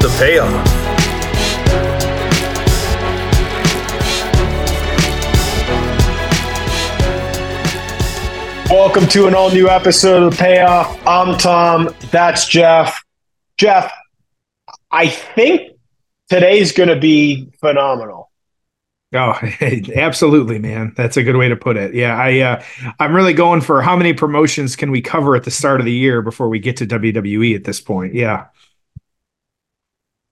the payoff. Welcome to an all new episode of The Payoff. I'm Tom. That's Jeff. Jeff, I think today's going to be phenomenal. Oh, absolutely, man. That's a good way to put it. Yeah, I uh, I'm really going for how many promotions can we cover at the start of the year before we get to WWE at this point. Yeah.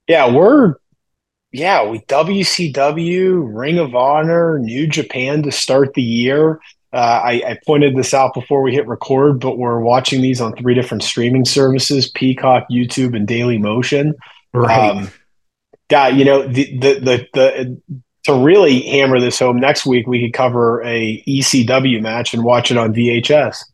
Yeah, we're yeah, we WCW, Ring of Honor, New Japan to start the year. Uh, I, I, pointed this out before we hit record, but we're watching these on three different streaming services: Peacock, YouTube, and Daily Motion. Right. Um, God, you know the, the the the to really hammer this home. Next week we could cover a ECW match and watch it on VHS.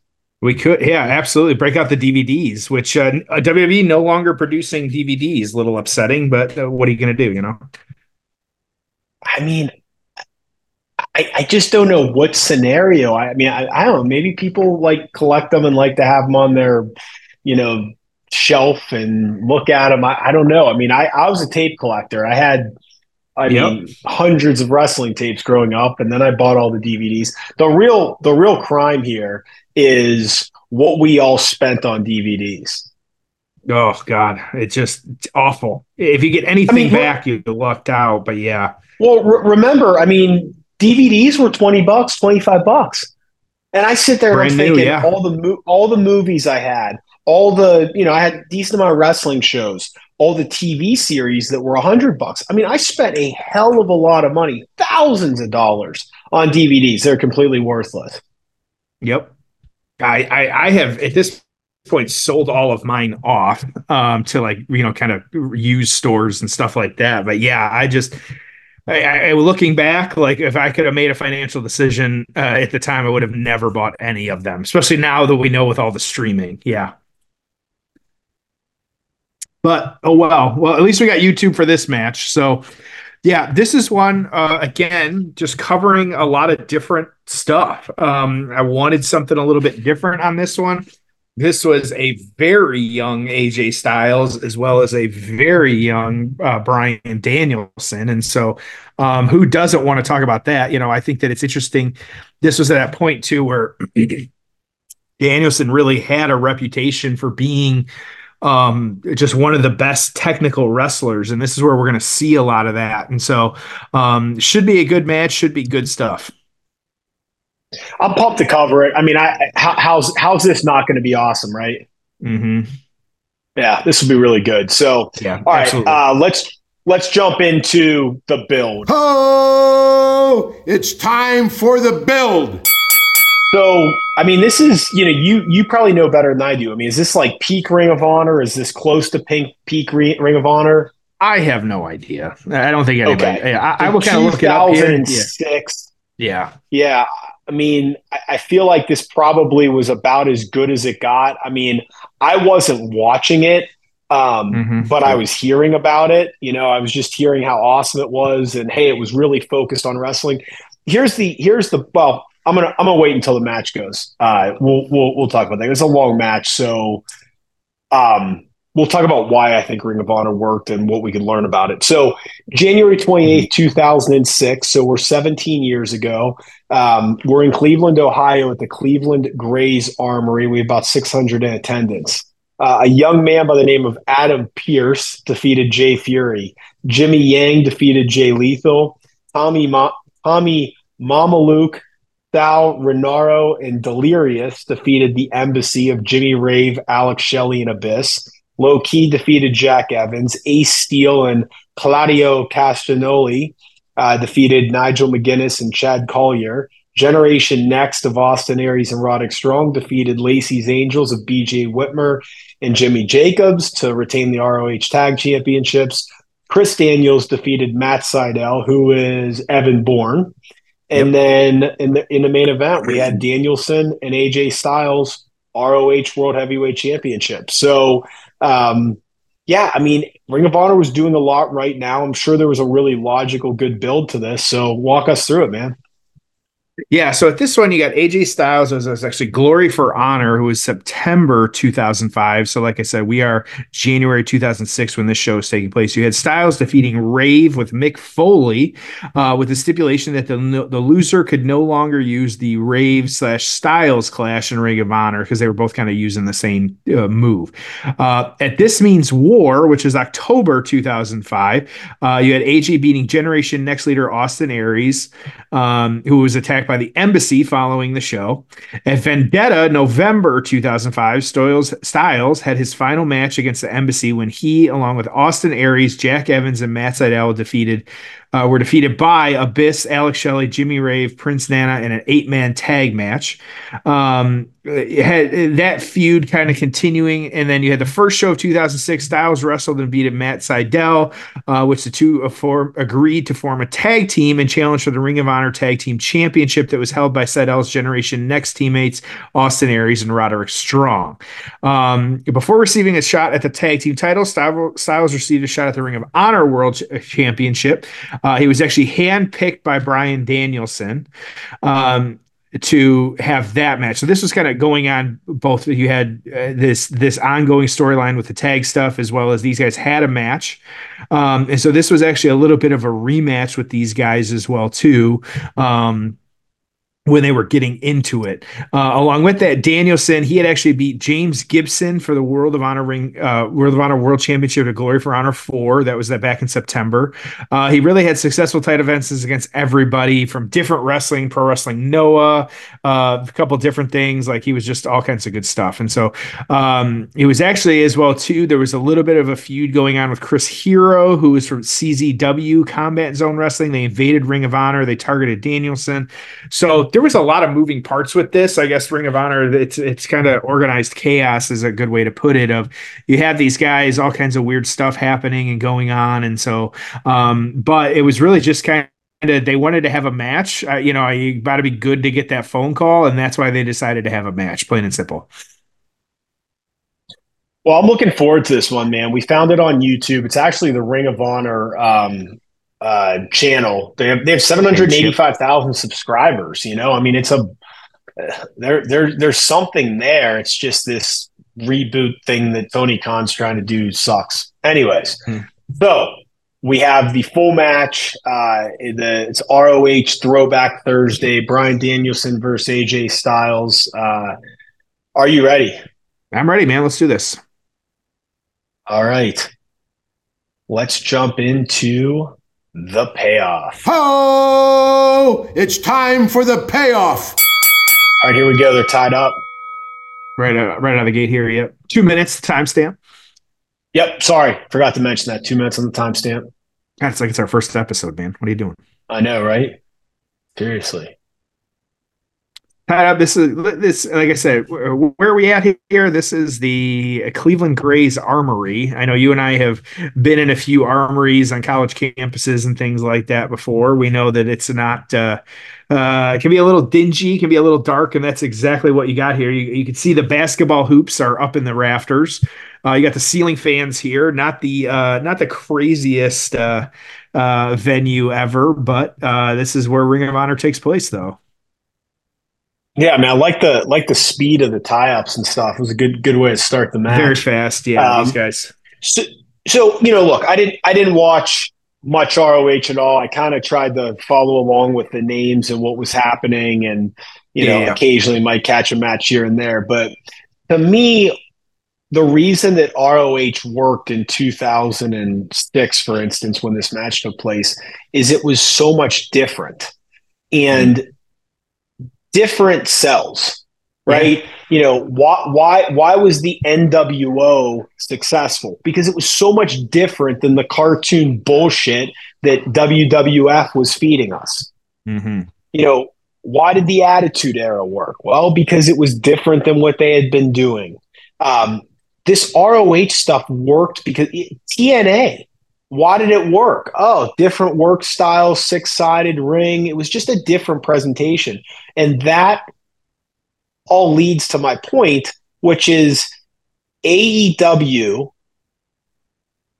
We could, yeah, absolutely. Break out the DVDs, which uh, WWE no longer producing DVDs. A little upsetting, but uh, what are you going to do? You know. I mean, I, I just don't know what scenario. I, I mean, I, I, don't know. Maybe people like collect them and like to have them on their, you know, shelf and look at them. I, I don't know. I mean, I, I was a tape collector. I had, I yep. mean, hundreds of wrestling tapes growing up, and then I bought all the DVDs. The real, the real crime here is what we all spent on DVDs. Oh God, it's just it's awful. If you get anything I mean, back, you lucked out. But yeah. Well, re- remember, I mean, DVDs were 20 bucks, 25 bucks. And I sit there Brand and I'm thinking new, yeah. all the mo- all the movies I had, all the, you know, I had decent amount of wrestling shows, all the TV series that were 100 bucks. I mean, I spent a hell of a lot of money, thousands of dollars on DVDs. They're completely worthless. Yep. I I, I have at this point sold all of mine off um to like you know kind of use stores and stuff like that but yeah i just I, I, looking back, like if I could have made a financial decision uh, at the time, I would have never bought any of them. Especially now that we know with all the streaming. Yeah. But oh well, well at least we got YouTube for this match. So yeah, this is one uh, again, just covering a lot of different stuff. Um, I wanted something a little bit different on this one. This was a very young AJ Styles as well as a very young uh, Bryan Danielson. And so, um, who doesn't want to talk about that? You know, I think that it's interesting. This was at that point too where Danielson really had a reputation for being um, just one of the best technical wrestlers. And this is where we're going to see a lot of that. And so, um, should be a good match, should be good stuff. I'm pumped to cover it. I mean, I how, how's how's this not going to be awesome, right? Mm-hmm. Yeah, this will be really good. So, yeah, all right, uh, let's let's jump into the build. Oh, it's time for the build. So, I mean, this is you know you you probably know better than I do. I mean, is this like peak Ring of Honor? Is this close to pink peak Ring of Honor? I have no idea. I don't think anybody. Okay. I, I will kind of look it up here. Six. Yeah. Yeah. I mean, I feel like this probably was about as good as it got. I mean, I wasn't watching it, um, mm-hmm. but I was hearing about it. You know, I was just hearing how awesome it was, and hey, it was really focused on wrestling. Here's the here's the well. I'm gonna I'm gonna wait until the match goes. Uh, we'll we'll we'll talk about that. It's a long match, so um, we'll talk about why I think Ring of Honor worked and what we can learn about it. So, January 28th, 2006. So, we're 17 years ago. Um, we're in Cleveland, Ohio at the Cleveland Grays Armory. We have about 600 in attendance. Uh, a young man by the name of Adam Pierce defeated Jay Fury. Jimmy Yang defeated Jay Lethal. Tommy, Ma- Tommy Mamaluke, Sal Rinauro, and Delirious defeated the embassy of Jimmy Rave, Alex Shelley, and Abyss. Low Ki defeated Jack Evans. Ace Steel and Claudio Castagnoli uh, defeated Nigel McGuinness and Chad Collyer. Generation Next of Austin Aries and Roderick Strong defeated Lacey's Angels of BJ Whitmer and Jimmy Jacobs to retain the ROH Tag Championships. Chris Daniels defeated Matt Sydal, who is Evan Bourne. And yep. then in the in the main event, we had Danielson and AJ Styles ROH World Heavyweight Championship. So um, yeah, I mean, Ring of Honor was doing a lot right now. I'm sure there was a really logical, good build to this. So walk us through it, man. Yeah, so at this one you got AJ Styles was, actually Glory for Honor, who was September 2005. So, like I said, we are January 2006 when this show is taking place. You had Styles defeating Rave with Mick Foley, uh, with the stipulation that the the loser could no longer use the Rave slash Styles clash in Ring of Honor because they were both kind of using the same uh, move. Uh, at this means War, which is October 2005, uh, you had AJ beating Generation Next leader Austin Aries, um, who was attacked by the embassy following the show. At Vendetta, November 2005, Styles, Styles had his final match against the embassy when he, along with Austin Aries, Jack Evans, and Matt Sydal, defeated uh, were defeated by Abyss, Alex Shelley, Jimmy Rave, Prince Nana in an eight man tag match. Um, had that feud kind of continuing, and then you had the first show of 2006. Styles wrestled and beat Matt Sydal, uh, which the two form, agreed to form a tag team and challenge for the Ring of Honor Tag Team Championship that was held by Sydal's Generation Next teammates Austin Aries and Roderick Strong. Um, before receiving a shot at the tag team title, Styles received a shot at the Ring of Honor World Championship. Uh, he was actually handpicked by Bryan Danielson. Um, to have that match. So this was kind of going on both you had uh, this this ongoing storyline with the tag stuff as well as these guys had a match. Um, and so this was actually a little bit of a rematch with these guys as well too. Um, when they were getting into it. Uh, along with that, Danielson, he had actually beat James Gibson for the World of Honor Ring, uh, World of Honor World Championship at Glory for Honor 4. That was that back in September. Uh, he really had successful title events against everybody from different wrestling, pro wrestling Noah, uh, a couple different things. Like he was just all kinds of good stuff. And so um, it was actually as well, too, there was a little bit of a feud going on with Chris Hero, who was from CZW Combat Zone Wrestling. They invaded Ring of Honor. They targeted Danielson. So there was a lot of moving parts with this. I guess Ring of Honor, it's it's kind of organized chaos is a good way to put it. Of you have these guys, all kinds of weird stuff happening and going on, and so, um, but it was really just kind of they wanted to have a match. Uh, you know, you got to be good to get that phone call, and that's why they decided to have a match, plain and simple. Well, I'm looking forward to this one, man. We found it on YouTube. It's actually the Ring of Honor um, uh, channel. They have they have seven hundred eighty five thousand subscribers. You know, I mean, it's a there there there's something there. It's just this reboot thing that Tony Khan's trying to do sucks. Anyways, hmm. so we have the full match. Uh, the it's ROH Throwback Thursday. Bryan Danielson versus AJ Styles. Uh, are you ready? I'm ready, man. Let's do this. All right. Let's jump into the payoff. Oh, it's time for the payoff. All right, here we go. They're tied up. Right, uh, right out of the gate here. Yep, two minutes timestamp. Yep. Sorry, forgot to mention that. Two minutes on the timestamp. That's like it's our first episode, man. What are you doing? I know, right? Seriously up. This is this, like I said, where are we at here? This is the Cleveland Grays Armory. I know you and I have been in a few armories on college campuses and things like that before. We know that it's not. Uh, uh, it can be a little dingy, can be a little dark, and that's exactly what you got here. You, you can see the basketball hoops are up in the rafters. Uh, you got the ceiling fans here, not the uh, not the craziest uh, uh, venue ever, but uh, this is where Ring of Honor takes place, though. Yeah, I mean, I like the like the speed of the tie-ups and stuff. It was a good good way to start the match. Very fast, yeah. Um, these guys. So, so you know, look, I didn't I didn't watch much ROH at all. I kind of tried to follow along with the names and what was happening, and you know, yeah. occasionally might catch a match here and there. But to me, the reason that ROH worked in 2006, for instance, when this match took place, is it was so much different. And mm-hmm different cells, right? Yeah. You know, why why why was the NWO successful? Because it was so much different than the cartoon bullshit that WWF was feeding us. Mm-hmm. You know, why did the Attitude Era work? Well, because it was different than what they had been doing. Um, this ROH stuff worked because it, TNA why did it work? Oh, different work style, six sided ring. It was just a different presentation. And that all leads to my point, which is AEW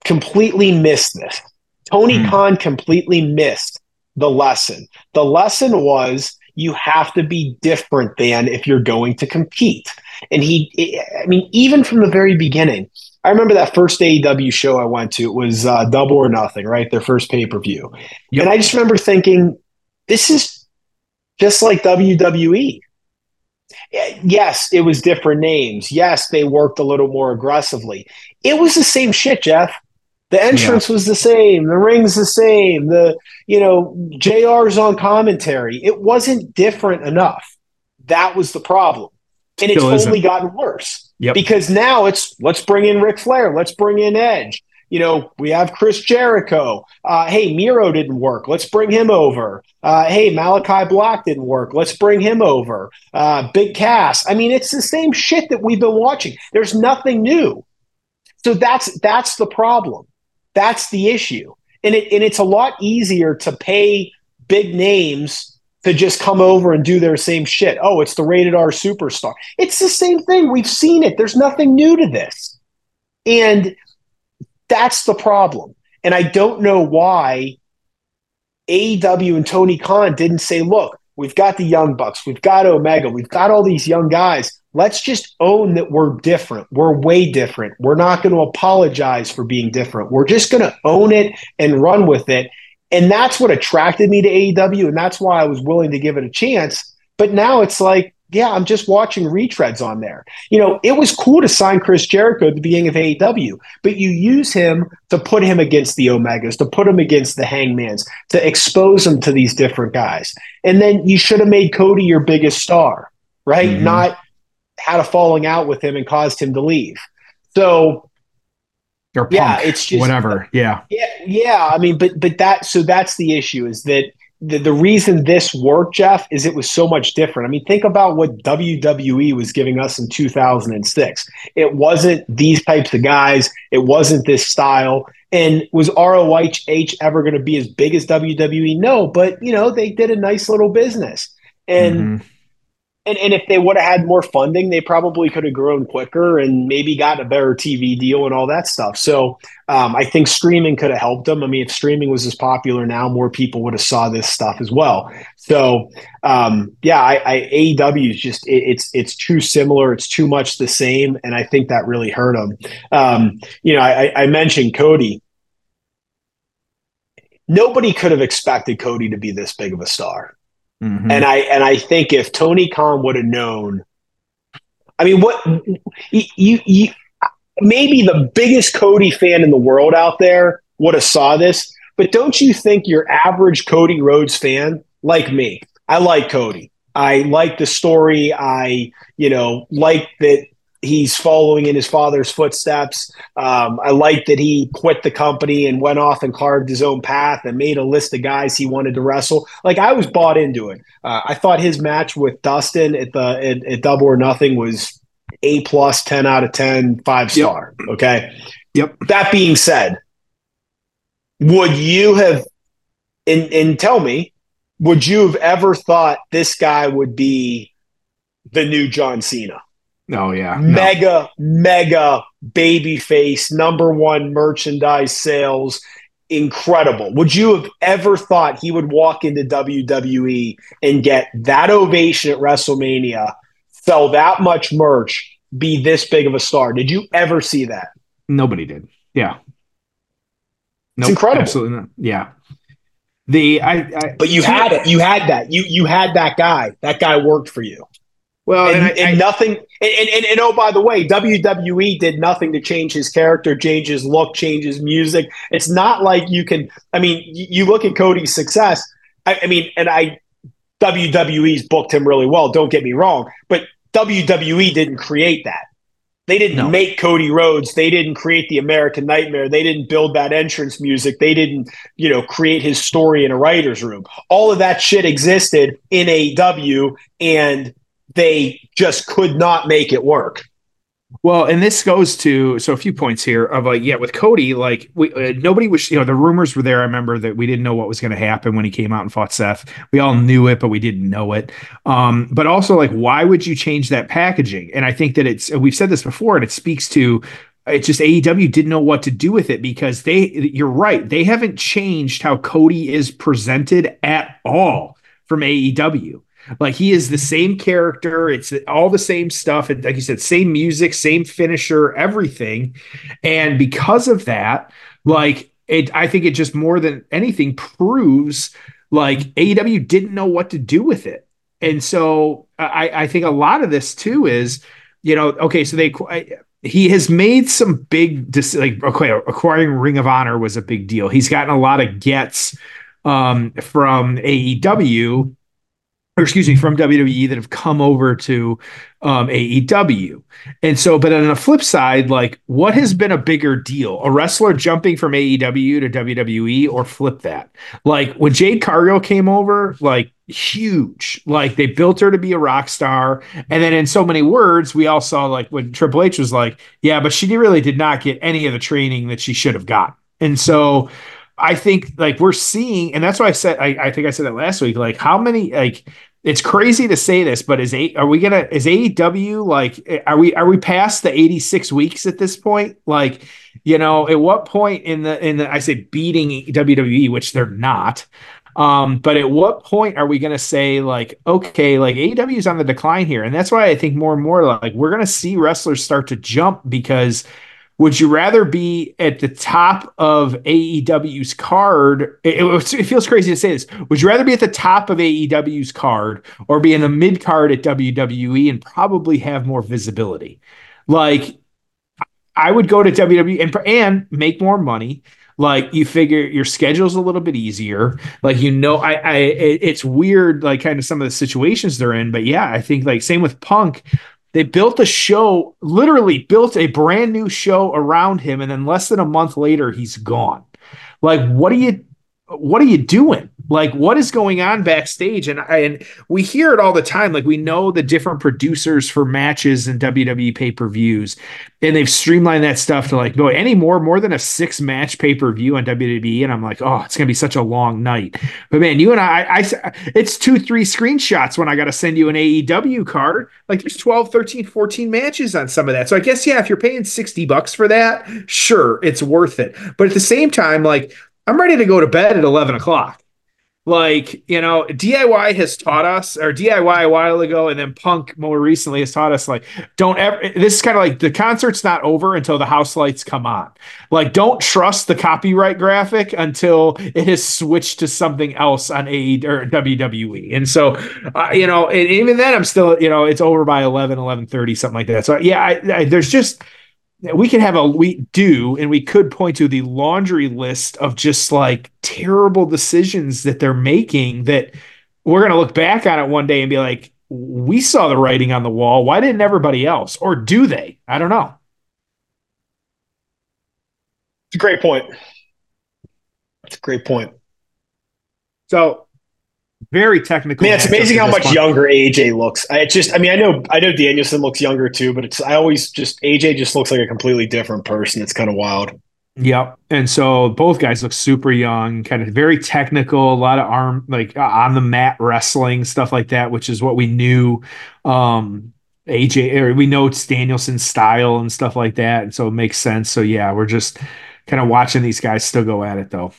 completely missed this. Tony mm. Khan completely missed the lesson. The lesson was you have to be different than if you're going to compete. And he, I mean, even from the very beginning, I remember that first AEW show I went to. It was uh, Double or Nothing, right? Their first pay per view, yep. and I just remember thinking, this is just like WWE. Yes, it was different names. Yes, they worked a little more aggressively. It was the same shit, Jeff. The entrance yeah. was the same. The ring's the same. The you know JR's on commentary. It wasn't different enough. That was the problem, and Still it's isn't. only gotten worse. Yep. Because now it's let's bring in Ric Flair, let's bring in Edge. You know, we have Chris Jericho. Uh, hey, Miro didn't work. Let's bring him over. Uh, hey, Malakai Black didn't work. Let's bring him over. Uh, Big Cass. I mean, it's the same shit that we've been watching. There's nothing new. So that's that's the problem. That's the issue. And it and it's a lot easier to pay big names to just come over and do their same shit. Oh, it's the rated R superstar. It's the same thing. We've seen it. There's nothing new to this. And that's the problem. And I don't know why AEW and Tony Khan didn't say, look, we've got the Young Bucks, we've got Omega, we've got all these young guys. Let's just own that we're different. We're way different. We're not going to apologize for being different. We're just going to own it and run with it. And that's what attracted me to AEW. And that's why I was willing to give it a chance. But now it's like, yeah, I'm just watching retreads on there. You know, it was cool to sign Chris Jericho at the beginning of AEW, but you use him to put him against the Omegas, to put him against the Hangmans, to expose him to these different guys. And then you should have made Cody your biggest star, right? Mm-hmm. Not had a falling out with him and caused him to leave. So or punk, yeah, it's just whatever. Yeah. Yeah. Yeah. I mean, but but that so that's the issue is that the, the reason this worked, Jeff, is it was so much different. I mean, think about what WWE was giving us in 2006. It wasn't these types of guys. It wasn't this style. And was ROH ever going to be as big as WWE? No, but you know, they did a nice little business. And mm-hmm and, and if they would have had more funding, they probably could have grown quicker and maybe got a better TV deal and all that stuff. So um, I think streaming could have helped them. I mean, if streaming was as popular now, more people would have saw this stuff as well. So um, yeah, I, I AEW is just it, it's it's too similar. It's too much the same, and I think that really hurt them. Um, you know, I, I mentioned Cody. Nobody could have expected Cody to be this big of a star. Mm-hmm. And I and I think if Tony Khan would have known, I mean, what you, you maybe the biggest Cody fan in the world out there would have saw this, but don't you think your average Cody Rhodes fan, like me, I like Cody. I like the story. I, you know, like that he's following in his father's footsteps. Um, I like that he quit the company and went off and carved his own path and made a list of guys he wanted to wrestle. Like I was bought into it. Uh, I thought his match with Dustin at the at, at Double or Nothing was a plus, ten out of 10, five star. Yep. Okay. Yep. That being said, would you have and and tell me, would you have ever thought this guy would be the new John Cena? Oh yeah, mega no. mega baby face, number one merchandise sales, incredible. Would you have ever thought he would walk into WWE and get that ovation at WrestleMania, sell that much merch, be this big of a star? Did you ever see that? Nobody did. Yeah, nope, it's incredible. Absolutely not. Yeah. The I, I but you had it. You had that. You you had that guy. That guy worked for you. Well, and, and, I, and I, nothing, and, and, and, oh, by the way, WWE did nothing to change his character, change his look, change his music. It's not like you can. I mean, you look at Cody's success. I, I mean, and I WWE's booked him really well. Don't get me wrong, but WWE didn't create that. They didn't no. make Cody Rhodes. They didn't create the American Nightmare. They didn't build that entrance music. They didn't, you know, create his story in a writer's room. All of that shit existed in AEW, and they just could not make it work. Well, and this goes to so a few points here of like yeah, with Cody, like we uh, nobody was you know the rumors were there. I remember that we didn't know what was going to happen when he came out and fought Seth. We all knew it, but we didn't know it. Um, but also like why would you change that packaging? And I think that it's we've said this before, and it speaks to it's just AEW didn't know what to do with it because they you're right they haven't changed how Cody is presented at all from AEW. Like he is the same character. It's all the same stuff. And like you said, same music, same finisher, everything. And because of that, like it, I think it just more than anything proves like AEW didn't know what to do with it. And so I, I think a lot of this too is, you know, okay, so they he has made some big like okay, acquiring Ring of Honor was a big deal. He's gotten a lot of gets um, from AEW or excuse me, from WWE that have come over to um, AEW. And so, but on the flip side, like what has been a bigger deal? A wrestler jumping from AEW to WWE or flip that? Like when Jade Cargill came over, like huge. Like they built her to be a rock star. And then in so many words, we all saw like when Triple H was like, yeah, but she really did not get any of the training that she should have got. And so I think like we're seeing, and that's why I said I, I think I said that last week. Like how many like it's crazy to say this, but is a are we gonna is AEW like are we are we past the 86 weeks at this point? Like, you know, at what point in the in the I say beating WWE, which they're not. Um, but at what point are we to say like, okay, like AEW is on the decline here, and that's why I think more and more like we're to see wrestlers start to jump because would you rather be at the top of AEW's card? It, it, feels crazy to say this. Would you rather be at the top of AEW's card or be in the mid card at WWE and probably have more visibility? Like, I would go to WWE and, and make more money. Like you figure your schedule's a little bit easier. Like you know, I, I, it's weird, like kind of some of the situations they're in. But yeah, I think like same with Punk they built a show, literally built a brand new show around him, and then less than a month later, he's gone. Like, what do you what are you doing? Like, what is going on backstage? And and we hear it all the time. Like, we know the different producers for matches and WWE pay per views, and they've streamlined that stuff to like, boy, any more more than a six match pay per view on WWE. And I'm like, oh, it's gonna be such a long night. But man, you and I, I it's two, three screenshots when I got to send you an AEW card. Like, there's 12, 13, 14 matches on some of that. So I guess yeah, if you're paying 60 bucks for that, sure, it's worth it. But at the same time, like I'm ready to go to bed at 11 o'clock. Like, you know, DIY has taught us, or DIY a while ago, and then Punk more recently has taught us, like, don't ever, this is kind of like the concert's not over until the house lights come on. Like, don't trust the copyright graphic until it has switched to something else on AE or WWE. And so, uh, you know, and even then, I'm still, you know, it's over by 11, 11 30, something like that. So, yeah, I, I, there's just, we can have a we do and we could point to the laundry list of just like terrible decisions that they're making that we're going to look back on it one day and be like we saw the writing on the wall. Why didn't everybody else? Or do they? I don't know. It's a great point. It's a great point. So very technical. Man, it's amazing how much younger AJ looks. I just, I mean, I know, I know Danielson looks younger too, but it's, I always just AJ just looks like a completely different person. It's kind of wild. Yep. And so both guys look super young, kind of very technical, a lot of arm, like uh, on the mat wrestling, stuff like that, which is what we knew. Um, AJ, or we know it's Danielson's style and stuff like that. And so it makes sense. So yeah, we're just kind of watching these guys still go at it though.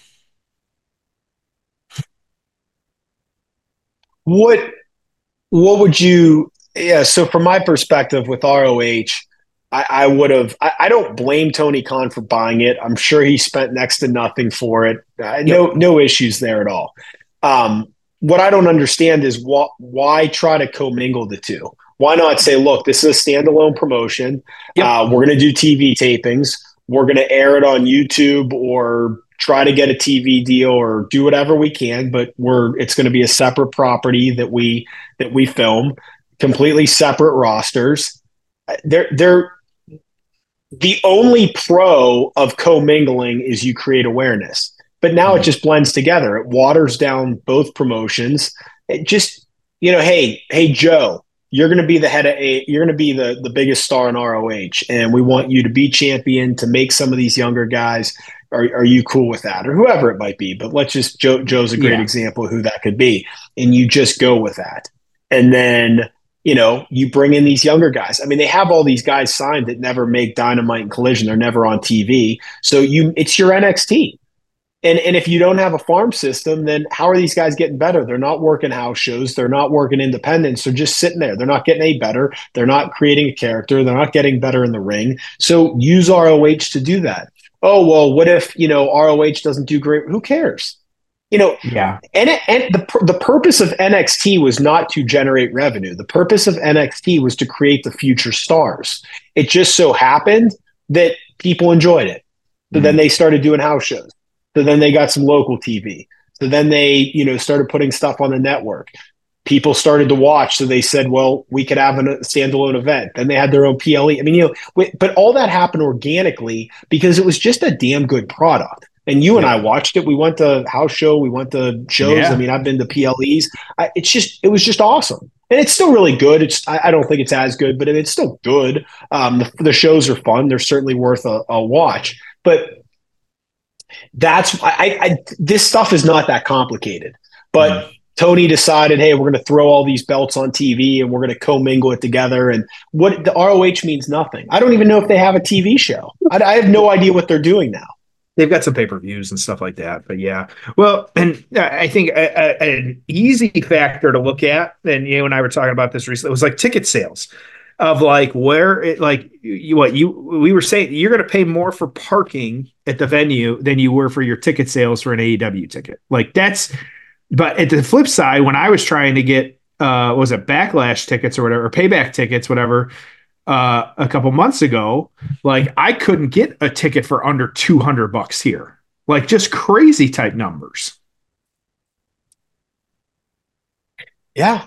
What what would you yeah, so from my perspective with ROH, I, I would have I, I, don't blame Tony Khan for buying it. I'm sure he spent next to nothing for it. Uh, no no issues there at all. Um, what I don't understand is what why try to commingle the two? Why not say, look, this is a standalone promotion. Yep. Uh, we're going to do TV tapings. We're going to air it on YouTube or try to get a TV deal or do whatever we can, but we're it's going to be a separate property that we that we film, completely separate rosters. They're they're the only pro of commingling is you create awareness. But now mm-hmm. it just blends together. It waters down both promotions. It just, you know, hey, hey Joe, you're going to be the head of a you're going to be the the biggest star in ROH and we want you to be champion to make some of these younger guys are, are you cool with that or whoever it might be but let's just Joe, Joe's a great yeah. example of who that could be and you just go with that and then you know you bring in these younger guys I mean they have all these guys signed that never make dynamite and collision they're never on TV so you it's your NXT and and if you don't have a farm system, then how are these guys getting better? They're not working house shows. They're not working independents. They're just sitting there. They're not getting any better. They're not creating a character. They're not getting better in the ring. So use ROH to do that. Oh well, what if you know ROH doesn't do great? Who cares? You know, yeah. And, and the the purpose of NXT was not to generate revenue. The purpose of NXT was to create the future stars. It just so happened that people enjoyed it. So mm-hmm. then they started doing house shows. So then they got some local TV. So then they, you know, started putting stuff on the network. People started to watch, so they said, "Well, we could have a standalone event." Then they had their own PLE. I mean, you know, but all that happened organically because it was just a damn good product. And you and I watched it. We went to house show. We went to shows. Yeah. I mean, I've been to PLEs. I, it's just, it was just awesome, and it's still really good. It's, I, I don't think it's as good, but it's still good. Um, the, the shows are fun. They're certainly worth a, a watch. But that's I, I this stuff is not that complicated. But mm-hmm. Tony decided, hey, we're going to throw all these belts on TV and we're going to commingle it together. And what the ROH means nothing. I don't even know if they have a TV show. I, I have no idea what they're doing now. They've got some pay per views and stuff like that, but yeah. Well, and I think a, a, an easy factor to look at, and you and I were talking about this recently, was like ticket sales of like where it like you, what you we were saying you're going to pay more for parking at the venue than you were for your ticket sales for an AEW ticket. Like that's but at the flip side when I was trying to get uh was it backlash tickets or whatever or payback tickets whatever uh a couple months ago like I couldn't get a ticket for under 200 bucks here. Like just crazy type numbers. Yeah.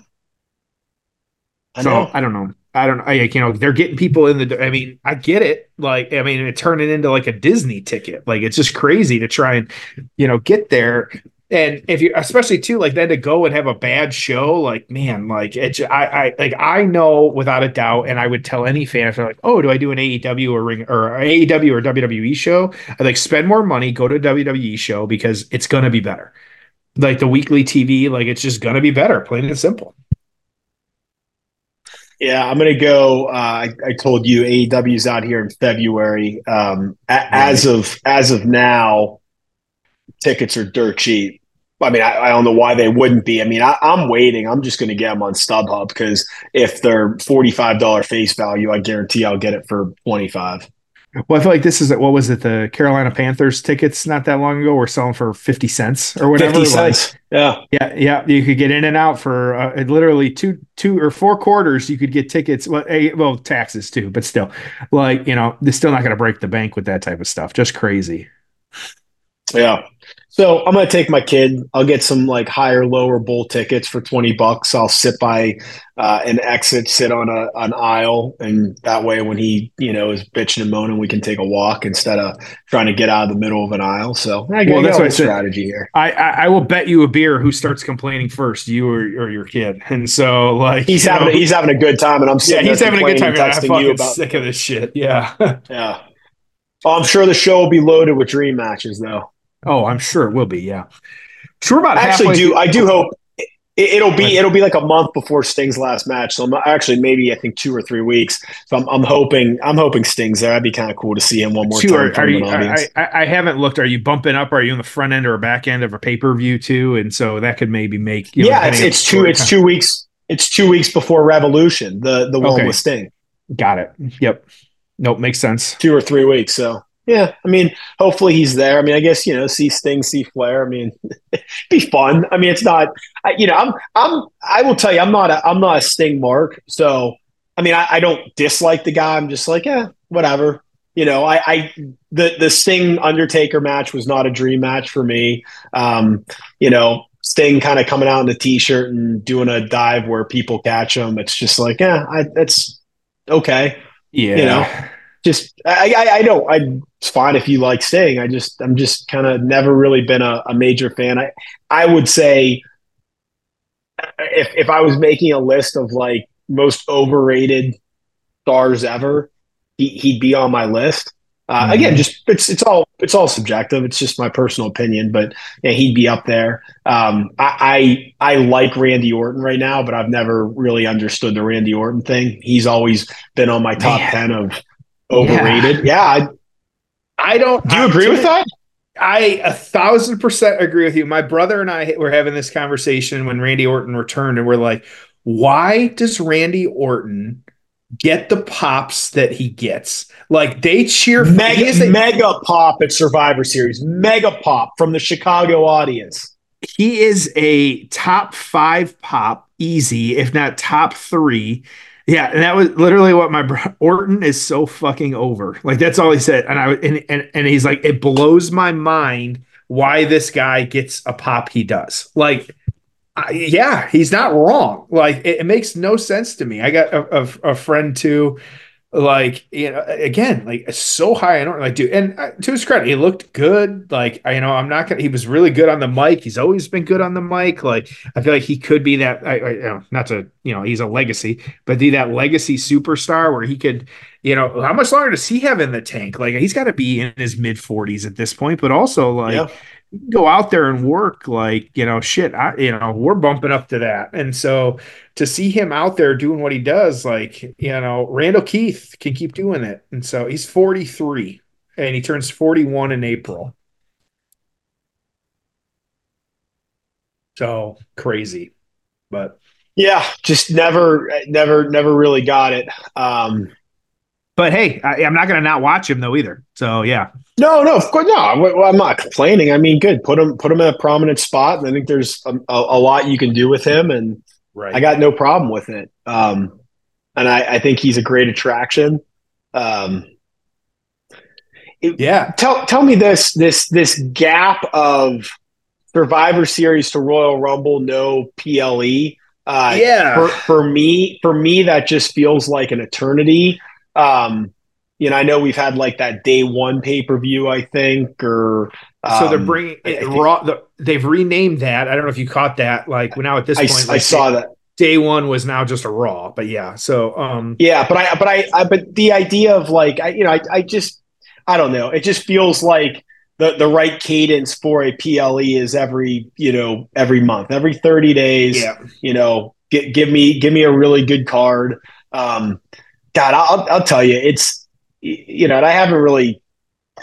I so know. I don't know. I don't know. You know, they're getting people in the. I mean, I get it. Like, I mean, it turned it into like a Disney ticket. Like, it's just crazy to try and, you know, get there. And if you, especially too, like then to go and have a bad show, like man, like it's I, I, like I know without a doubt, and I would tell any fan if they're like, oh, do I do an AEW or ring or AEW or WWE show? I like spend more money, go to a WWE show because it's gonna be better. Like the weekly TV, like it's just gonna be better, plain and simple. Yeah, I'm gonna go. Uh, I, I, told you AEW's out here in February. Um, a, as of as of now, tickets are dirt cheap. I mean, I, I don't know why they wouldn't be. I mean, I, am waiting. I'm just going to get them on StubHub because if they're forty five dollar face value, I guarantee I'll get it for twenty five. Well, I feel like this is what was it? The Carolina Panthers tickets not that long ago were selling for fifty cents or whatever. Fifty cents. Like, yeah, yeah, yeah. You could get in and out for uh, literally two, two or four quarters. You could get tickets. Well, well, taxes too, but still, like you know, they're still not going to break the bank with that type of stuff. Just crazy. Yeah. So I'm gonna take my kid. I'll get some like higher, lower bowl tickets for twenty bucks. I'll sit by uh, an exit, sit on a an aisle, and that way, when he you know is bitching and moaning, we can take a walk instead of trying to get out of the middle of an aisle. So I well, that's my strategy here. I, I, I will bet you a beer who starts complaining first, you or, or your kid. And so like he's having know, a, he's having a good time, and I'm yeah he's having a good time. I'm you about sick of this shit. Yeah, yeah. Oh, I'm sure the show will be loaded with dream matches though. Oh, I'm sure it will be. Yeah. Sure about actually do I do hope it, will be it'll be like a month before Sting's last match. So I'm actually maybe I think two or three weeks. So I'm, I'm hoping I'm hoping Sting's there. That'd be kind of cool to see him one more two, time. Are, are you, I, I, haven't looked. Are you bumping up? Are you in the front end or back end of a pay per view too? And so that could maybe make you know, yeah. It's, it's two. It's two weeks. It's two weeks before Revolution. The the one okay. with Sting. Got it. Yep. Nope. Makes sense. Two or three weeks. So yeah, I mean, hopefully he's there. I mean, I guess you know, see Sting, see Flair. I mean, be fun. I mean, it's not, I, you know, I'm, I'm, I will tell you, I'm not, a, I'm not a Sting mark. So, I mean, I, I don't dislike the guy. I'm just like, yeah, whatever. You know, I, I, the the Sting Undertaker match was not a dream match for me. Um, you know, Sting kind of coming out in a t-shirt and doing a dive where people catch him. It's just like, yeah, I, that's okay. Yeah. You know just I, I, I don't I it's fine if you like Sting. I just I'm just kind of never really been a, a, major fan. I I would say if if I was making a list of like most overrated stars ever, he, he'd be on my list. Uh, mm-hmm. Again, just it's it's all it's all subjective. It's just my personal opinion, but yeah, he'd be up there. Um, I, I, I like Randy Orton right now, but I've never really understood the Randy Orton thing. He's always been on my top Man. ten of overrated. Yeah, yeah I, I, don't. Do you agree with that? I a thousand percent agree with you. My brother and I were having this conversation when Randy Orton returned, and we're like, why does Randy Orton get the pops that he gets. Like they cheer mega, a, mega pop at Survivor Series, mega pop from the Chicago audience. He is a top five pop, easy, if not top three. Yeah, and that was literally what my bro- Orton is so fucking over. Like that's all he said, and I and and, and he's like, it blows my mind why this guy gets a pop he does. Like yeah, he's not wrong. Like it, it, makes no sense to me. I got a, a, a, friend too, like you know, again, like so high. I don't like do. And uh, to his credit, he looked good. Like I, you know, I'm not gonna. He was really good on the mic. He's always been good on the mic. Like I feel like he could be that. I, I you know, not to you know, he's a legacy, but be that legacy superstar where he could. You know, how much longer does he have in the tank? Like he's got to be in his mid 40s at this point, but also like. Yeah go out there and work like you know shit I, you know we're bumping up to that. And so to see him out there doing what he does like you know randall keith can keep doing it. And so he's 43 and he turns 41 in april. So crazy but yeah just never never never really got it. Um but hey, I, am not going to not watch him though either. So yeah. No, no, of course, no. Well, I'm not complaining. I mean, good. Put him, put him in a prominent spot, and I think there's a, a, a lot you can do with him, and right. I got no problem with it. Um, and I, I think he's a great attraction. Um, it, yeah. Tell tell me this this this gap of Survivor Series to Royal Rumble, no PLE. Uh, yeah. For, for me, for me, that just feels like an eternity. Um, you know, I know we've had like that day one pay per view, I think, or um, so they're um, bringing it, raw. The, they've renamed that. I don't know if you caught that. Like now at this I, point, like, I saw day, that day one was now just a raw. But yeah, so um, yeah, but I, but I, I but the idea of like, I, you know, I, I just, I don't know. It just feels like the the right cadence for a PLE is every, you know, every month, every thirty days. Yeah. You know, give give me give me a really good card. Um, God, I'll, I'll tell you, it's, you know, and I haven't really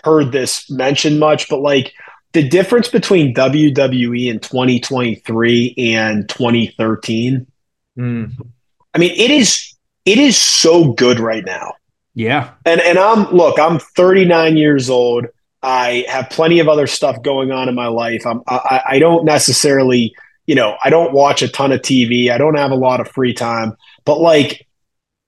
heard this mentioned much, but like the difference between WWE in 2023 and 2013, mm. I mean, it is, it is so good right now. Yeah. And, and I'm, look, I'm 39 years old. I have plenty of other stuff going on in my life. I'm, I, I don't necessarily, you know, I don't watch a ton of TV. I don't have a lot of free time, but like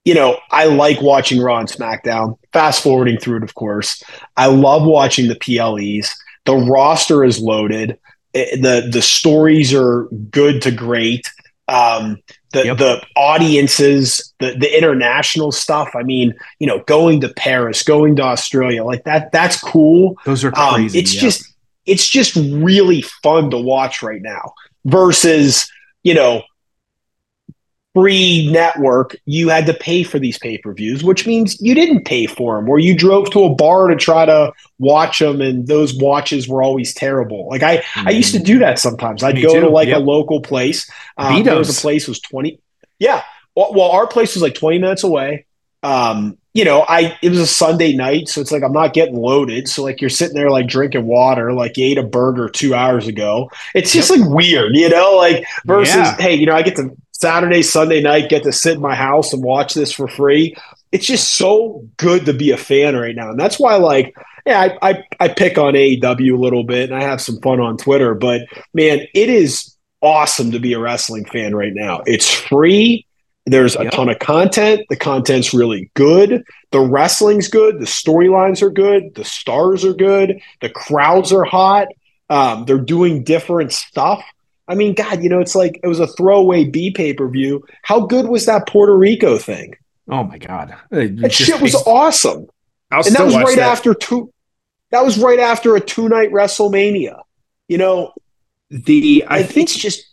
you know, I like watching Raw and SmackDown, fast forwarding through it, of course. I love watching the PLEs. The roster is loaded. It, the the stories are good to great. Um, the yep. the audiences, the the international stuff. I mean, you know, going to Paris, going to Australia, like that. That's cool. Those are um, crazy. Um, it's just it's just really fun to watch right now. Versus, you know, free network, you had to pay for these pay per views, which means you didn't pay for them, or you drove to a bar to try to watch them, and those watches were always terrible. Like I, mm-hmm. I used to do that sometimes. I'd Me go too. to like yep. a local place. Um, there was a place was twenty. Yeah, well, well, our place was like twenty minutes away. Um, you know, I it was a Sunday night, so it's like I'm not getting loaded. So like you're sitting there like drinking water, like you ate a burger two hours ago. It's just yep. like weird, you know, like versus yeah. hey, you know, I get to Saturday, Sunday night, get to sit in my house and watch this for free. It's just so good to be a fan right now. And that's why, like, yeah, I, I, I pick on AEW a little bit and I have some fun on Twitter, but man, it is awesome to be a wrestling fan right now. It's free. There's a yep. ton of content. The content's really good. The wrestling's good. The storylines are good. The stars are good. The crowds are hot. Um, they're doing different stuff. I mean, God, you know, it's like it was a throwaway B pay per view. How good was that Puerto Rico thing? Oh my God, uh, that shit was awesome. I'll and that was right that. after two. That was right after a two night WrestleMania. You know, the I, I think it's just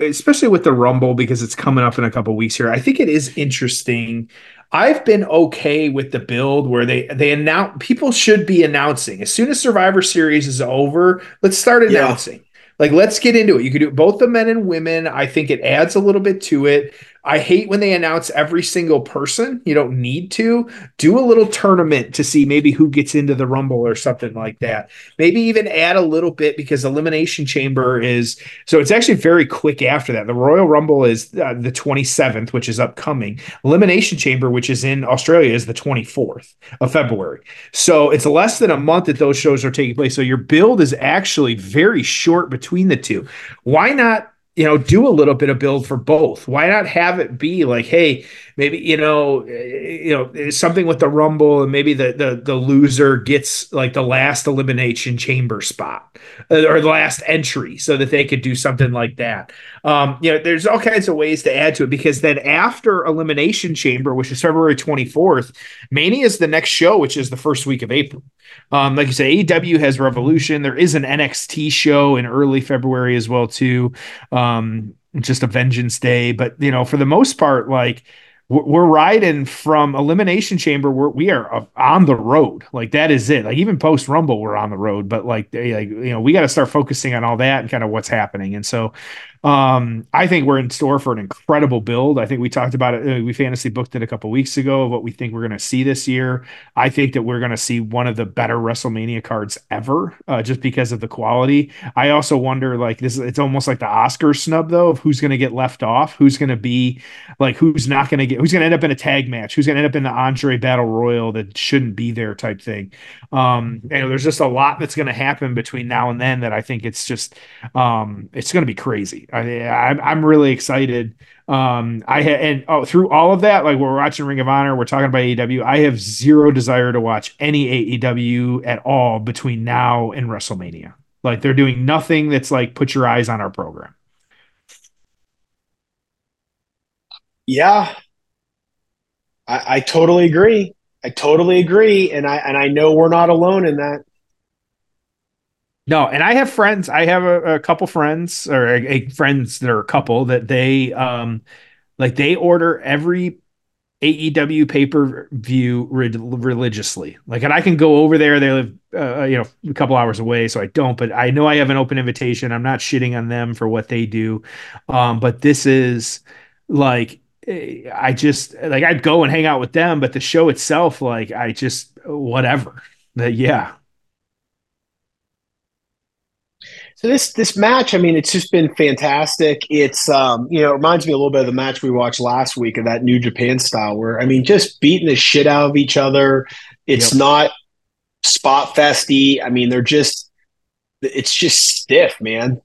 especially with the Rumble because it's coming up in a couple weeks here. I think it is interesting. I've been okay with the build where they they announce people should be announcing as soon as Survivor Series is over. Let's start announcing. Yeah. Like, let's get into it. You can do both the men and women. I think it adds a little bit to it. I hate when they announce every single person. You don't need to do a little tournament to see maybe who gets into the Rumble or something like that. Maybe even add a little bit because Elimination Chamber is so it's actually very quick after that. The Royal Rumble is uh, the 27th, which is upcoming. Elimination Chamber, which is in Australia, is the 24th of February. So it's less than a month that those shows are taking place. So your build is actually very short between the two. Why not you know, do a little bit of build for both. Why not have it be like, hey, maybe you know, you know, something with the rumble, and maybe the the the loser gets like the last elimination chamber spot or the last entry, so that they could do something like that. Um, you know, there's all kinds of ways to add to it because then after elimination chamber, which is February 24th, Mania is the next show, which is the first week of April. Um, like you say, AEW has Revolution. There is an NXT show in early February as well too. Um, just a Vengeance Day, but you know, for the most part, like we're riding from elimination chamber. We're, we are on the road. Like that is it. Like even post rumble we're on the road. But like like you know we got to start focusing on all that and kind of what's happening. And so um, I think we're in store for an incredible build. I think we talked about it. Uh, we fantasy booked it a couple weeks ago of what we think we're going to see this year. I think that we're going to see one of the better WrestleMania cards ever, uh, just because of the quality. I also wonder, like this, it's almost like the Oscar snub though of who's going to get left off, who's going to be like, who's not going to get, who's going to end up in a tag match, who's going to end up in the Andre Battle Royal that shouldn't be there type thing. Um, and there's just a lot that's going to happen between now and then that I think it's just, um, it's going to be crazy. I, I'm I'm really excited. Um, I and oh through all of that, like we're watching Ring of Honor, we're talking about AEW. I have zero desire to watch any AEW at all between now and WrestleMania. Like they're doing nothing that's like put your eyes on our program. Yeah, I, I totally agree. I totally agree, and I and I know we're not alone in that. No, and I have friends. I have a, a couple friends or a, a friends that are a couple that they um like they order every AEW pay per view re- religiously. Like, and I can go over there. They live, uh, you know, a couple hours away, so I don't. But I know I have an open invitation. I'm not shitting on them for what they do. Um, but this is like, eh, I just like I'd go and hang out with them, but the show itself, like, I just whatever. That yeah, So this this match, I mean, it's just been fantastic. It's um, you know, it reminds me a little bit of the match we watched last week of that New Japan style, where I mean, just beating the shit out of each other. It's yep. not spot festy. I mean, they're just it's just stiff, man.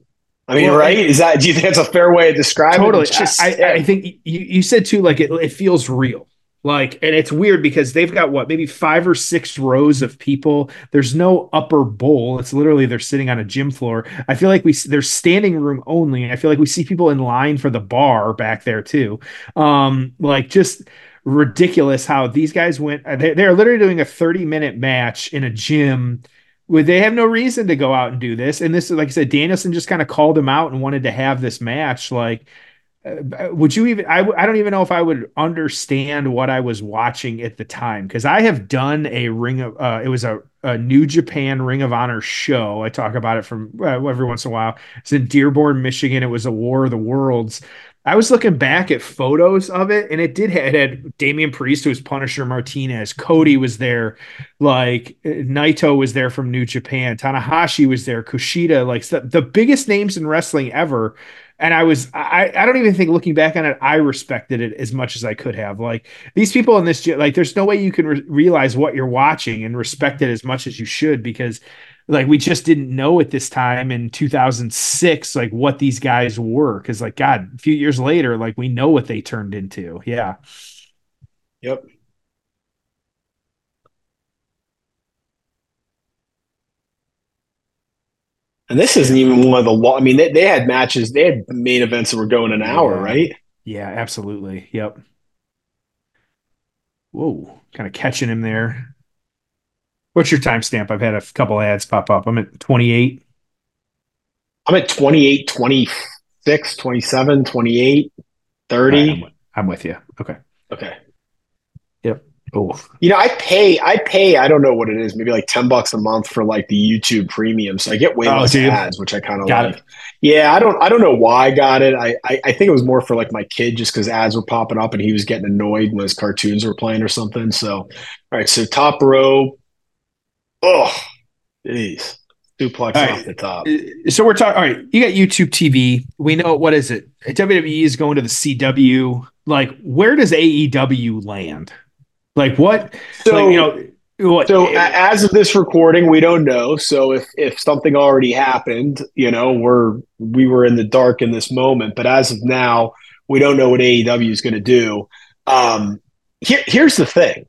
I mean, well, right? Is that do you think that's a fair way to describe totally. it? Totally. I, I, think you, you said too, like it, it feels real. Like, and it's weird because they've got what, maybe five or six rows of people. There's no upper bowl. It's literally they're sitting on a gym floor. I feel like we there's standing room only. I feel like we see people in line for the bar back there too. Um, like just ridiculous how these guys went. They're, they're literally doing a 30 minute match in a gym where they have no reason to go out and do this. And this is like I said, Danielson just kind of called him out and wanted to have this match. Like uh, would you even I, I don't even know if i would understand what i was watching at the time because i have done a ring of uh, it was a, a new japan ring of honor show. I talk about it from uh, every once in a while. It's in dearborn michigan. It was a war of the worlds. I was looking back at photos of it and it did have, it had damian priest who was punisher martinez. Cody was there. Like naito was there from new japan. Tanahashi was there. Kushida like the, the biggest names in wrestling ever and I was I I don't even think looking back on it I respected it as much as I could have. Like these people in this like there's no way you can re- realize what you're watching and respect it as much as you should because like we just didn't know at this time in 2006 like what these guys were cuz like god a few years later like we know what they turned into. Yeah. Yep. And this isn't even one of the long. I mean, they, they had matches, they had main events that were going an hour, right? Yeah, absolutely. Yep. Whoa, kind of catching him there. What's your timestamp? I've had a couple ads pop up. I'm at 28. I'm at 28, 26, 27, 28, 30. I'm, I'm with you. Okay. Okay. Oh, You know, I pay, I pay, I don't know what it is, maybe like 10 bucks a month for like the YouTube premium. So I get way Oh, less ads, which I kind of like. it. Yeah, I don't, I don't know why I got it. I, I, I think it was more for like my kid just because ads were popping up and he was getting annoyed when his cartoons were playing or something. So, all right. So top row. Oh, jeez. Suplex All off the top. Uh, so we're talking. All right, you got YouTube TV. We know what is it? WWE is going to the CW. Like, where does AEW land? Like, what? So, like, you know, what? So as of this recording, we don't know. So if if something already happened, you know, we're we were in the dark in this moment. But as of now, we don't know what AEW is going to do. Um, here, here's the thing: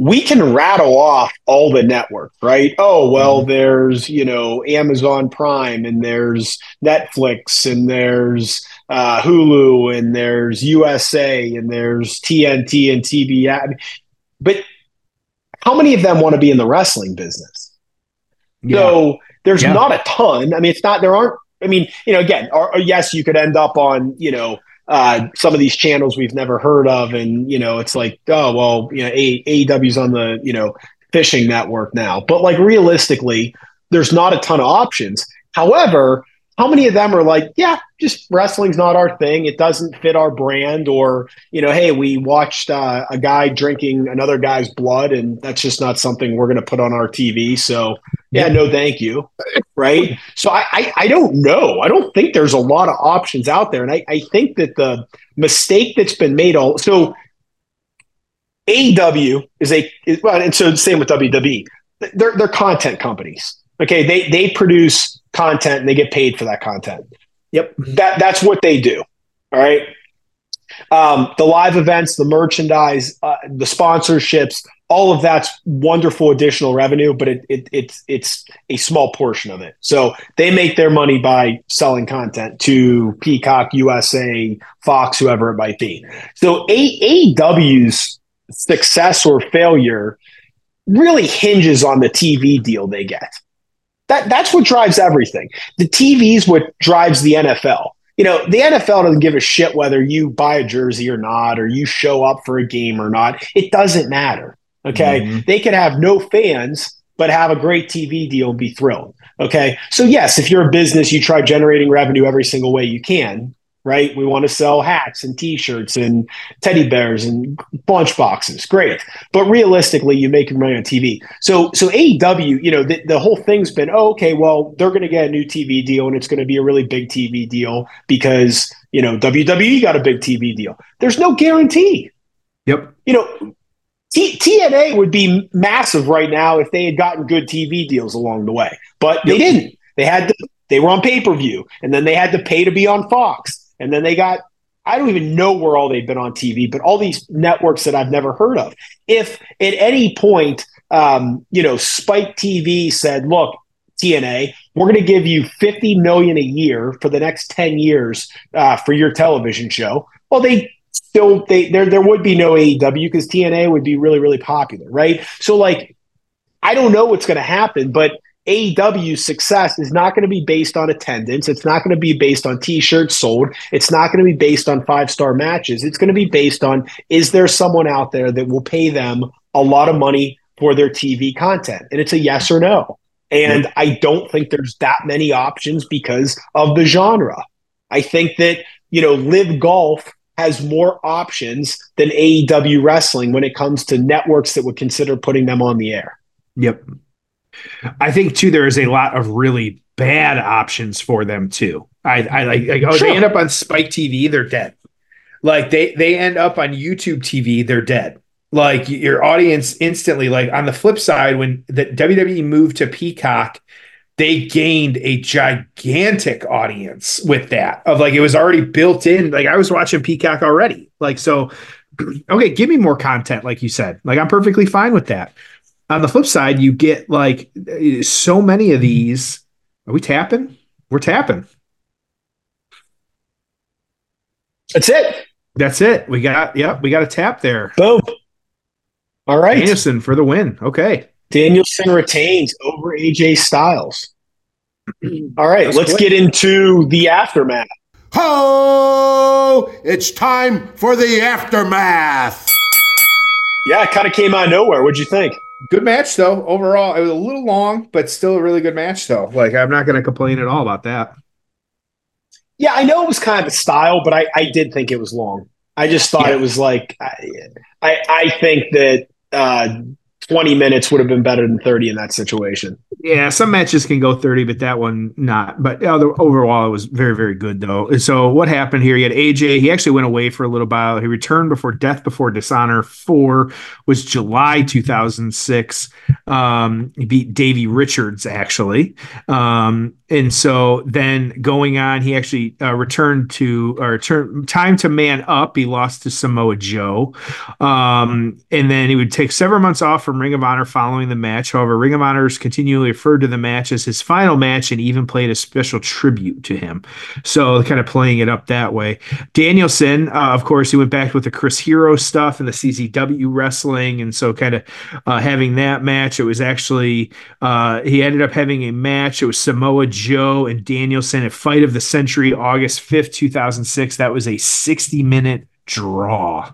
we can rattle off all the networks, right? Oh well, there's you know Amazon Prime, and there's Netflix, and there's uh, Hulu, and there's USA, and there's TNT and TBS. But how many of them want to be in the wrestling business? yeah. So there's Yeah. not a ton. I mean, it's not. There aren't. I mean, you know, again, or, or yes, you could end up on you know uh, some of these channels we've never heard of, and you know, it's like, oh well, you know, A- AEW's on the you know fishing network now, but like realistically, there's not a ton of options. However, how many of them are like, yeah, just wrestling's not our thing. It doesn't fit our brand, or you know, hey, we watched uh, a guy drinking another guy's blood, and that's just not something we're going to put on our TV. So yeah, no, thank you. Right. So I, I, I don't know. I don't think there's a lot of options out there. And I, I think that the mistake that's been made all so AW is a is, well, and so same with WWE. They're they're content companies. Okay. They they produce content and they get paid for that content. Yep. That that's what they do. All right. Um, the live events, the merchandise, uh, the sponsorships, all of that's wonderful additional revenue, but it, it it's it's a small portion of it. So they make their money by selling content to Peacock, USA, Fox, whoever it might be. So AEW's success or failure really hinges on the TV deal they get. That that's what drives everything. The TV is what drives the NFL. You know, the NFL doesn't give a shit whether you buy a jersey or not, or you show up for a game or not. It doesn't matter. Okay. Mhm. They could have no fans, but have a great TV deal and be thrilled. Okay. So, yes, if you're a business, you try generating revenue every single way you can, right? We want to sell hats and t shirts and teddy bears and lunch boxes. Great. But realistically, you make your money on TV. So, so AEW, you know, the, the whole thing's been, oh, okay, well, they're going to get a new TV deal and it's going to be a really big TV deal because, you know, WWE got a big TV deal. There's no guarantee Yep. you know, T- TNA would be massive right now if they had gotten good TV deals along the way, but they didn't. They had to, they were on pay per view, and then they had to pay to be on Fox, and then they got. I don't even know where all they've been on TV, but all these networks that I've never heard of. If at any point, um, you know, Spike TV said, "Look, TNA, we're going to give you fifty million a year for the next ten years uh, for your television show," well, they still they there there would be no AEW because TNA would be really really popular, right? So like I don't know what's going to happen, but AEW's success is not going to be based on attendance. It's not going to be based on t-shirts sold. It's not going to be based on five-star matches. It's going to be based on is there someone out there that will pay them a lot of money for their TV content? And it's a yes or no. And I don't think there's that many options because of the genre. I think that, you know, Live Golf has more options than AEW wrestling when it comes to networks that would consider putting them on the air. Yep. I think too there is a lot of really bad options for them too. I, I like, like oh Sure. they end up on Spike TV, they're dead. Like they they end up on YouTube TV, they're dead. Like your audience instantly. Like on the flip side, when the WWE moved to Peacock, they gained a gigantic audience with that. Of like it was already built in. Like I was watching Peacock already. Like so, okay, give me more content, like you said. Like I'm perfectly fine with that. On the flip side, you get like so many of these. Are we tapping? We're tapping. That's it. That's it. We got yep, we got a tap there. Boom. All right. Anderson for the win. Okay. Danielson retains over AJ Styles. All right, That's let's quick. get into the aftermath. Ho! It's time for the aftermath. Yeah, it kind of came out of nowhere. What'd you think? Good match though. Overall, it was a little long, but still a really good match though. Like I'm not going to complain at all about that. Yeah, I know it was kind of a style, but I, I did think it was long. I just thought yeah. it was like I, I, I think that uh, 20 minutes would have been better than 30 in that situation. Yeah, some matches can go 30, but that one not. But overall, it was very, very good, though. So, what happened here? He had AJ. He actually went away for a little while. He returned before Death Before Dishonor 4 was July 2006. Um, he beat Davey Richards, actually. Um, and so then going on, he actually uh, returned to or turn time to man up. He lost to Samoa Joe, um, and then he would take several months off from Ring of Honor following the match. However, Ring of Honor is continually referred to the match as his final match and even played a special tribute to him. So kind of playing it up that way. Danielson, uh, of course, he went back with the Chris Hero stuff and the CZW wrestling, and so kind of uh, having that match. It was actually uh, he ended up having a match. It was Samoa. Joe and Danielson at Fight of the Century, August 5th, 2006. That was a 60 minute draw.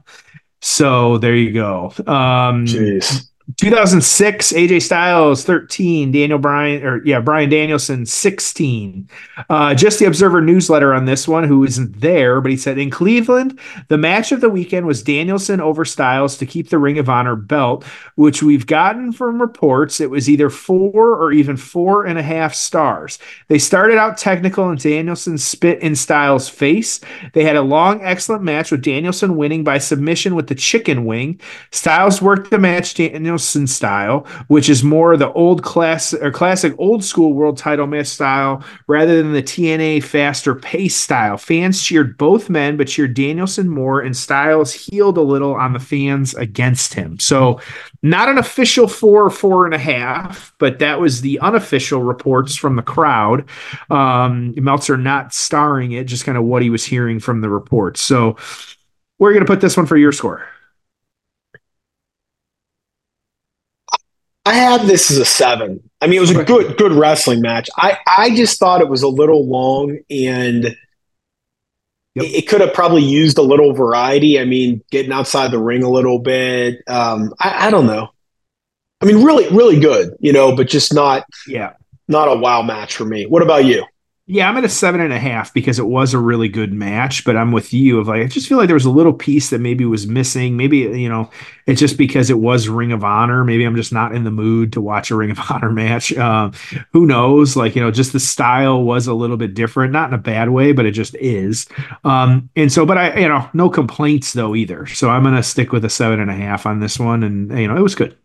So there you go. Um, Jeez. 2006, AJ Styles 13, Daniel Bryan or yeah, Bryan Danielson 16. Uh, just the Observer newsletter on this one, who isn't there, but he said in Cleveland, the match of the weekend was Danielson over Styles to keep the Ring of Honor belt, which we've gotten from reports. It was either four or even four and a half stars. They started out technical and Danielson spit in Styles' face. They had a long, excellent match with Danielson winning by submission with the chicken wing. Styles worked the match. Daniel Danielson style, which is more the old class or classic old school world title match style rather than the TNA faster pace style. Fans cheered both men, but cheered Danielson more, and Styles heeled a little on the fans against him. So, not an official four, or four and a half, but that was the unofficial reports from the crowd. Um, Meltzer not starring it, just kind of what he was hearing from the reports. So, we're you going to put this one for your score. I have this as a seven. I mean, it was a good, good wrestling match. I, I just thought it was a little long and yep. it, it, could have probably used a little variety. I mean, getting outside the ring a little bit. Um, I, I don't know. I mean, really, really good, you know, but just not, yeah, not a wow match for me. What about you? Yeah, I'm at a seven and a half because it was a really good match. But I'm with you of like I just feel like there was a little piece that maybe was missing. Maybe you know it's just because it was Ring of Honor. Maybe I'm just not in the mood to watch a Ring of Honor match. Uh, who knows? Like you know, just the style was a little bit different, not in a bad way, but it just is. Um, and so, but I you know no complaints though either. So I'm gonna stick with a seven and a half on this one, and you know it was good.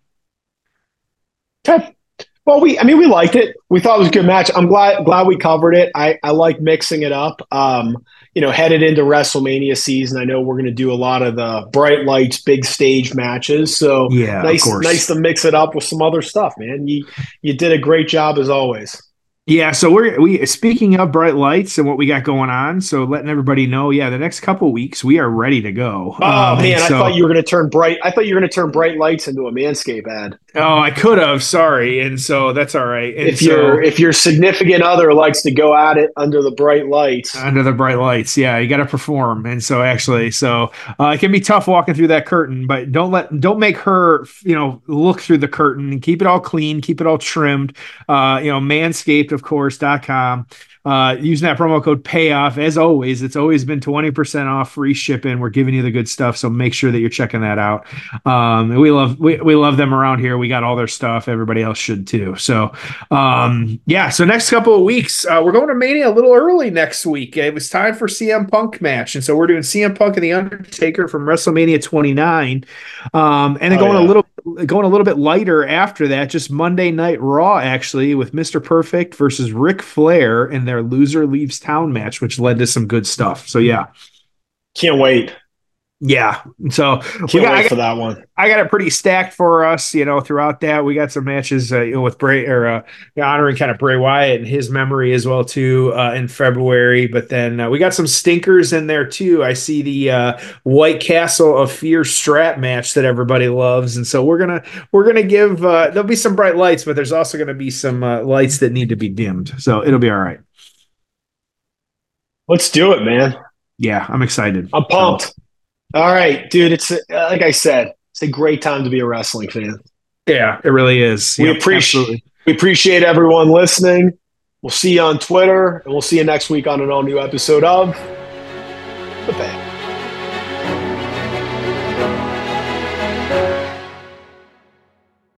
Well, we, I mean, we liked it. We thought it was a good match. I'm glad, glad we covered it. I, I like mixing it up. Um, you know, headed into WrestleMania season, I know we're going to do a lot of the bright lights, big stage matches. So yeah, nice, nice to mix it up with some other stuff, man. You, you did a great job as always. Yeah, so we're we speaking of bright lights and what we got going on. So letting everybody know, yeah, the next couple weeks we are ready to go. Oh um, man, so, I thought you were going to turn bright. I thought you were going to turn bright lights into a Manscaped ad. Oh, I could have. Sorry, and so that's all right. And if so, your if your significant other likes to go at it under the bright lights, under the bright lights, yeah, you got to perform. And so actually, so uh, it can be tough walking through that curtain, but don't let don't make her you know look through the curtain. and Keep it all clean, keep it all trimmed. Uh, you know, Manscaped, of course. Dot com uh, using that promo code payoff as always it's always been 20% off free shipping. We're giving you the good stuff so make sure that you're checking that out. Um, we love we, we love them around here. We got all their stuff. Everybody else should too. So um, yeah so next couple of weeks uh, we're going to mania a little early next week. It was time for cm punk match and so we're doing cm punk and the undertaker from wrestlemania 29 um, and then oh, going yeah. a little going a little bit lighter after that just monday night raw actually with mr perfect versus Ric Flair and their loser leaves town match, which led to some good stuff. So yeah, can't wait. Yeah. So Can't we got, wait got, for that one. I got it pretty stacked for us, you know, throughout that. We got some matches uh, you know, with Bray or uh, honoring kind of Bray Wyatt and his memory as well, too, uh, in February. But then uh, we got some stinkers in there, too. I see the uh, White Castle of Fear strap match that everybody loves. And so we're going to, we're going to give, uh, there'll be some bright lights, but there's also going to be some lights that need to be dimmed. So it'll be all right. Let's do it, man. Yeah, I'm excited. I'm pumped. So. All right, dude. It's a, like I said, it's a great time to be a wrestling fan. Yeah, it really is. We yep, appreciate absolutely. we appreciate everyone listening. We'll see you on Twitter, and we'll see you next week on an all new episode of the Band.